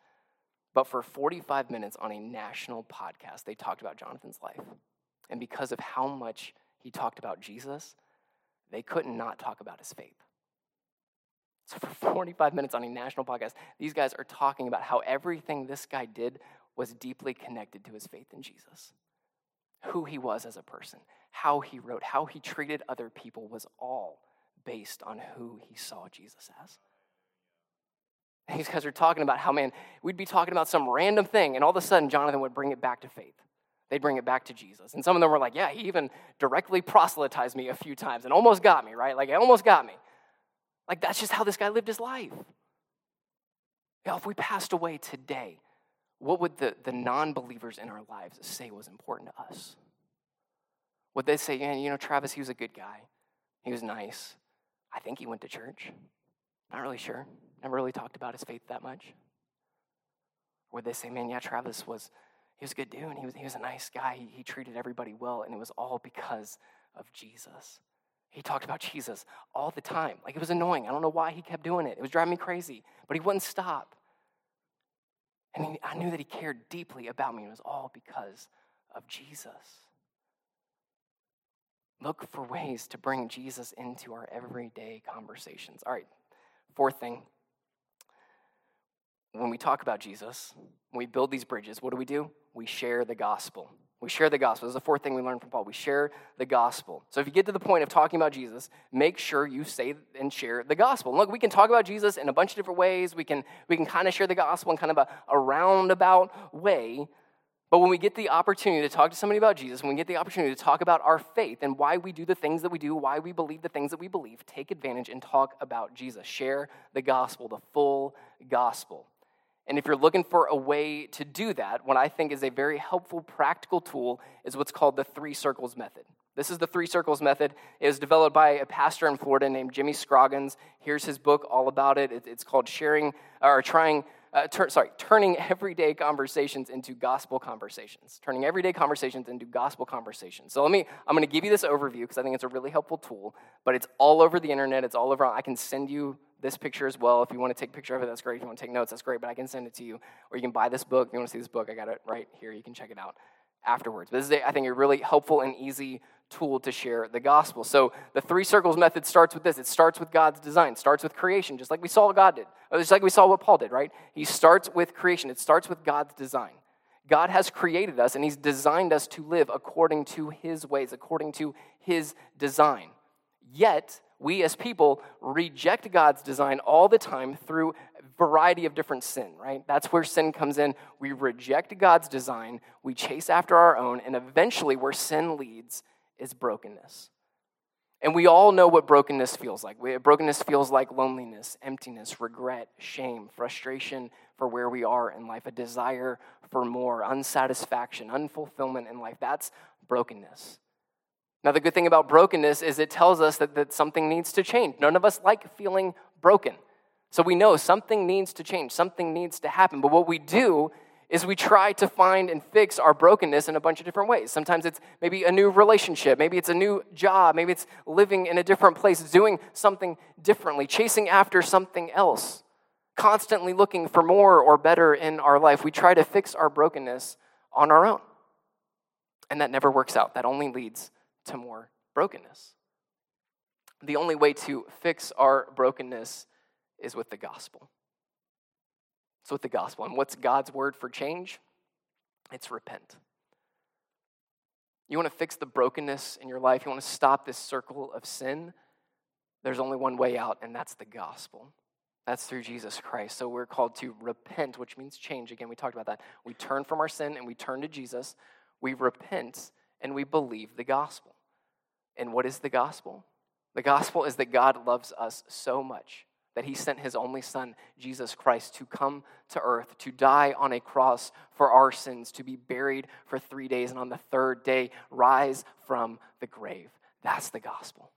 But for 45 minutes on a national podcast, they talked about Jonathan's life. And because of how much he talked about Jesus, they couldn't not talk about his faith. So, for (laughs) 45 minutes on a national podcast, these guys are talking about how everything this guy did was deeply connected to his faith in Jesus. Who he was as a person, how he wrote, how he treated other people was all based on who he saw Jesus as. These guys are talking about how, man, we'd be talking about some random thing, and all of a sudden, Jonathan would bring it back to faith. They'd bring it back to Jesus. And some of them were like, yeah, he even directly proselytized me a few times and almost got me, right? Like, it almost got me. Like, that's just how this guy lived his life. You if we passed away today, what would the, the non believers in our lives say was important to us? Would they say, yeah, you know, Travis, he was a good guy. He was nice. I think he went to church. Not really sure. Never really talked about his faith that much. Would they say, man, yeah, Travis was he was a good dude and he was, he was a nice guy. He, he treated everybody well, and it was all because of Jesus. He talked about Jesus all the time. Like it was annoying. I don't know why he kept doing it. It was driving me crazy, but he wouldn't stop. And he, I knew that he cared deeply about me, it was all because of Jesus. Look for ways to bring Jesus into our everyday conversations. All right, fourth thing when we talk about Jesus, when we build these bridges, what do we do? We share the gospel. We share the gospel. This is the fourth thing we learned from Paul. We share the gospel. So if you get to the point of talking about Jesus, make sure you say and share the gospel. And look, we can talk about Jesus in a bunch of different ways. We can, we can kind of share the gospel in kind of a, a roundabout way. But when we get the opportunity to talk to somebody about Jesus, when we get the opportunity to talk about our faith and why we do the things that we do, why we believe the things that we believe, take advantage and talk about Jesus. Share the gospel, the full gospel. And if you're looking for a way to do that, what I think is a very helpful practical tool is what's called the three circles method. This is the three circles method. It was developed by a pastor in Florida named Jimmy Scroggins. Here's his book all about it. It's called Sharing or Trying uh, sorry, turning (laughs) everyday conversations into gospel conversations. Turning everyday conversations into gospel conversations. So let me, I'm going to give you this overview because I think it's a really helpful tool, but it's all over the internet. It's all over. I can send you this picture as well. If you want to take a picture of it, that's great. If you want to take notes, that's great, but I can send it to you. Or you can buy this book. If you want to see this book, I got it right here. You can check it out afterwards. But this is, I think, a really helpful and easy tool to share the gospel. So the three circles method starts with this. It starts with God's design, starts with creation, just like we saw God did. Oh, just like we saw what Paul did, right? He starts with creation. It starts with God's design. God has created us and he's designed us to live according to his ways, according to his design. Yet, we as people reject God's design all the time through a variety of different sin, right? That's where sin comes in. We reject God's design, we chase after our own, and eventually, where sin leads is brokenness. And we all know what brokenness feels like. Brokenness feels like loneliness, emptiness, regret, shame, frustration for where we are in life, a desire for more, unsatisfaction, unfulfillment in life. That's brokenness. Now, the good thing about brokenness is it tells us that, that something needs to change. None of us like feeling broken. So we know something needs to change, something needs to happen. But what we do is we try to find and fix our brokenness in a bunch of different ways. Sometimes it's maybe a new relationship, maybe it's a new job, maybe it's living in a different place, doing something differently, chasing after something else, constantly looking for more or better in our life. We try to fix our brokenness on our own. And that never works out. That only leads to more brokenness. The only way to fix our brokenness is with the gospel. It's with the gospel. And what's God's word for change? It's repent. You want to fix the brokenness in your life, you want to stop this circle of sin. There's only one way out, and that's the gospel. That's through Jesus Christ. So we're called to repent, which means change. Again, we talked about that. We turn from our sin and we turn to Jesus. We repent and we believe the gospel. And what is the gospel? The gospel is that God loves us so much that he sent his only son, Jesus Christ, to come to earth, to die on a cross for our sins, to be buried for three days, and on the third day, rise from the grave. That's the gospel.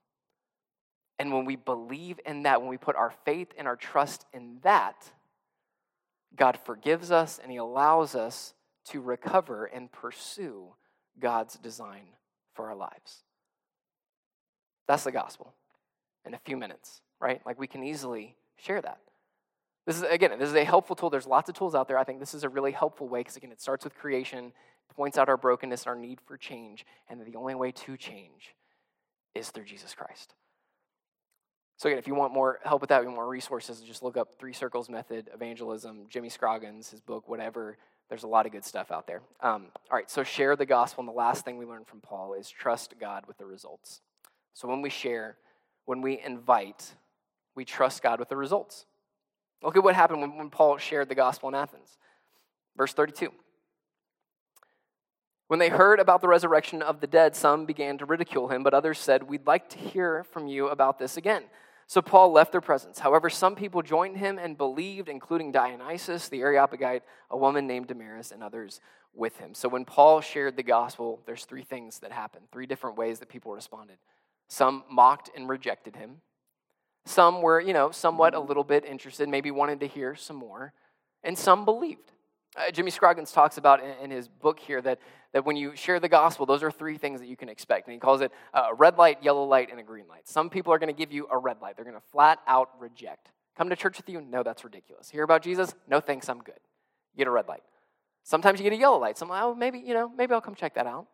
And when we believe in that, when we put our faith and our trust in that, God forgives us and he allows us to recover and pursue God's design for our lives. That's the gospel in a few minutes right? Like we can easily share that. This is, again, this is a helpful tool. There's lots of tools out there. I think this is a really helpful way because, again, it starts with creation, points out our brokenness, our need for change, and the only way to change is through Jesus Christ. So, again, if you want more help with that, you want more resources, just look up Three Circles Method, Evangelism, Jimmy Scroggins, his book, whatever. There's a lot of good stuff out there. Um, all right, so share the gospel. And the last thing we learned from Paul is trust God with the results. So, when we share, when we invite, we trust God with the results. Look at what happened when, when Paul shared the gospel in Athens. Verse 32. When they heard about the resurrection of the dead, some began to ridicule him, but others said, We'd like to hear from you about this again. So Paul left their presence. However, some people joined him and believed, including Dionysius, the Areopagite, a woman named Damaris, and others with him. So when Paul shared the gospel, there's three things that happened, three different ways that people responded. Some mocked and rejected him. Some were, you know, somewhat a little bit interested, maybe wanted to hear some more, and some believed. Uh, Jimmy Scroggins talks about in, in, his book here that, that when you share the gospel, those are three things that you can expect. And he calls it a red light, yellow light, and a green light. Some people are going to give you a red light, they're going to flat out reject. Come to church with you? No, that's ridiculous. Hear about Jesus? No, thanks, I'm good. You get a red light. Sometimes you get a yellow light. Some, oh, maybe, you know, maybe I'll come check that out.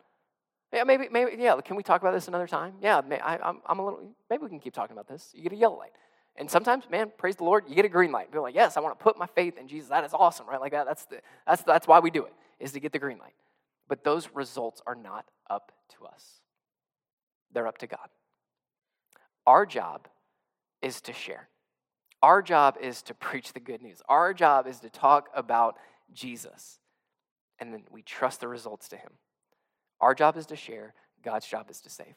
Yeah, maybe, maybe, yeah, can we talk about this another time? Yeah, I, am I'm a little, maybe we can keep talking about this. You get a yellow light. And sometimes, man, praise the Lord, you get a green light. Be like, yes, I want to put my faith in Jesus. That is awesome, right? Like that, that's, the, that's, that's why we do it, is to get the green light. But those results are not up to us, they're up to God. Our job is to share. Our job is to preach the good news. Our job is to talk about Jesus. And then we trust the results to Him. Our job is to share, God's job is to save.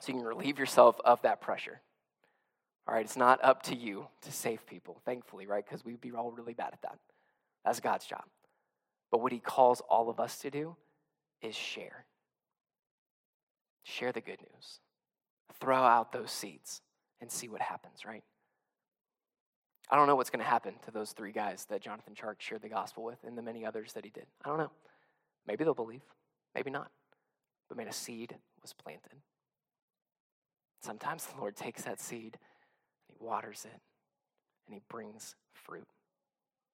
So you can relieve yourself of that pressure. All right, it's not up to you to save people, thankfully, right? Because we'd be all really bad at that. That's God's job. But what He calls all of us to do is share. Share the good news. Throw out those seeds and see what happens, right? I don't know what's going to happen to those three guys that Jonathan Tjarks shared the gospel with and the many others that he did. I don't know. Maybe they'll believe, maybe not. But man, a seed was planted. Sometimes the Lord takes that seed and he waters it and he brings fruit.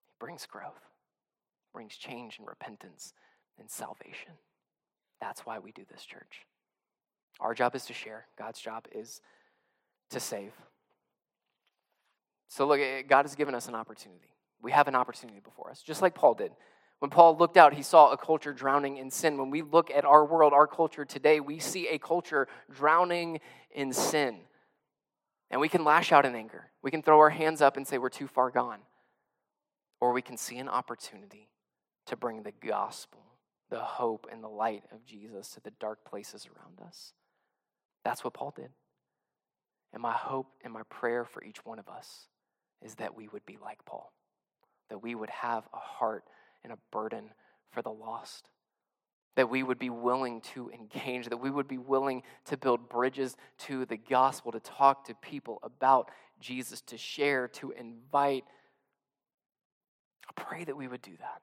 He brings growth, brings change and repentance and salvation. That's why we do this, church. Our job is to share, God's job is to save. So, look, eh, God has given us an opportunity. We have an opportunity before us, just like Paul did. When Paul looked out, he saw a culture drowning in sin. When we look at our world, our culture today, we see a culture drowning in sin. And we can lash out in anger. We can throw our hands up and say we're too far gone. Or we can see an opportunity to bring the gospel, the hope, and the light of Jesus to the dark places around us. That's what Paul did. And my hope and my prayer for each one of us is that we would be like Paul, that we would have a heart and a burden for the lost, that we would be willing to engage, that we would be willing to build bridges to the gospel, to talk to people about Jesus, to share, to invite. I pray that we would do that.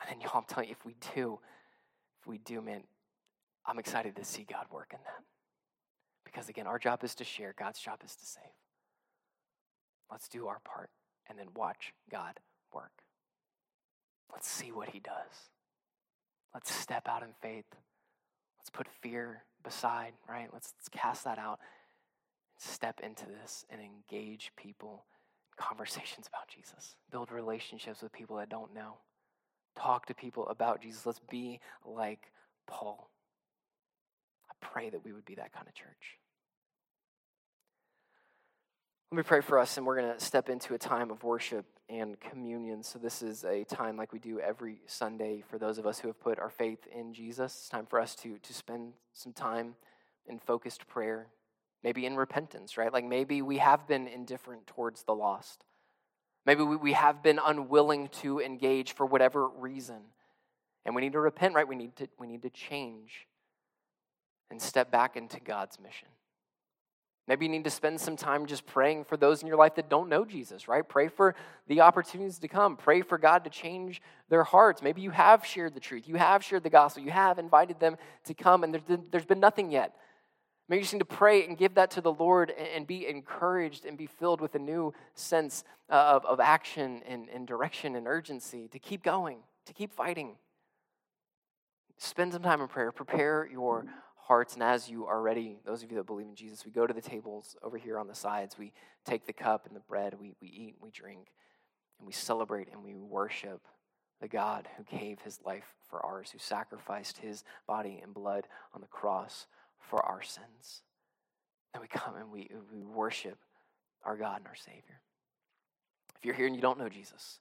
And then, y'all, I'm telling you, if we do, if we do, man, I'm excited to see God work in that. Because again, our job is to share, God's job is to save. Let's do our part and then watch God work. Let's see what He does. Let's step out in faith. Let's put fear beside, right? Let's, let's cast that out. Step into this and engage people in conversations about Jesus. Build relationships with people that don't know. Talk to people about Jesus. Let's be like Paul. I pray that we would be that kind of church. Let me pray for us, and we're going to step into a time of worship and communion. So, this is a time like we do every Sunday for those of us who have put our faith in Jesus. It's time for us to, to spend some time in focused prayer, maybe in repentance, right? Like maybe we have been indifferent towards the lost. Maybe we, we have been unwilling to engage for whatever reason. And we need to repent, right? We need to, we need to change and step back into God's mission. Maybe you need to spend some time just praying for those in your life that don't know Jesus, right? Pray for the opportunities to come. Pray for God to change their hearts. Maybe you have shared the truth. You have shared the gospel. You have invited them to come, and there's been nothing yet. Maybe you just need to pray and give that to the Lord and be encouraged and be filled with a new sense uh, of, of action and, and direction and urgency to keep going, to keep fighting. Spend some time in prayer. Prepare your hearts. And as you are ready, those of you that believe in Jesus, we go to the tables over here on the sides. We take the cup and the bread. We, we eat, and we drink, and we celebrate and we worship the God who gave his life for ours, who sacrificed his body and blood on the cross for our sins. And we come and we, we worship our God and our Savior. If you're here and you don't know Jesus,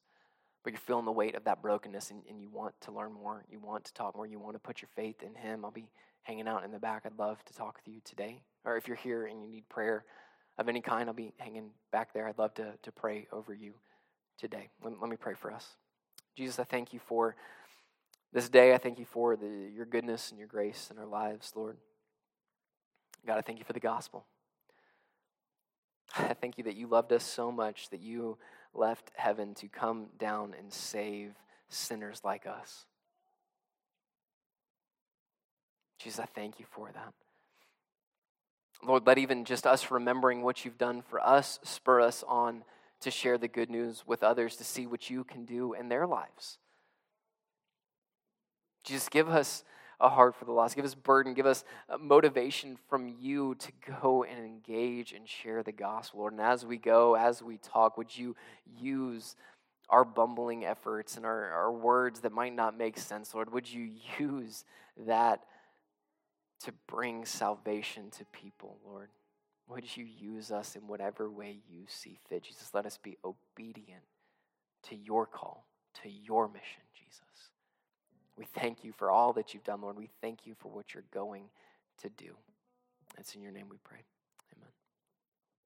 but you're feeling the weight of that brokenness and, and you want to learn more, you want to talk more, you want to put your faith in Him, I'll be hanging out in the back, I'd love to talk with you today. Or if you're here and you need prayer of any kind, I'll be hanging back there. I'd love to, to pray over you today. Let, let me pray for us. Jesus, I thank you for this day. I thank you for the, your goodness and your grace in our lives, Lord. God, I thank you for the gospel. I thank you that you loved us so much that you left heaven to come down and save sinners like us. Jesus, I thank you for that. Lord, let even just us remembering what you've done for us spur us on to share the good news with others to see what you can do in their lives. Jesus, give us a heart for the lost. Give us burden. Give us motivation from you to go and engage and share the gospel, Lord. And as we go, as we talk, would you use our bumbling efforts and our, our words that might not make sense, Lord? Would you (laughs) use that to bring salvation to people, Lord? Would you use us in whatever way you see fit? Jesus, let us be obedient to your call, to your mission, Jesus. We thank you for all that you've done, Lord. We thank you for what you're going to do. It's in your name we pray.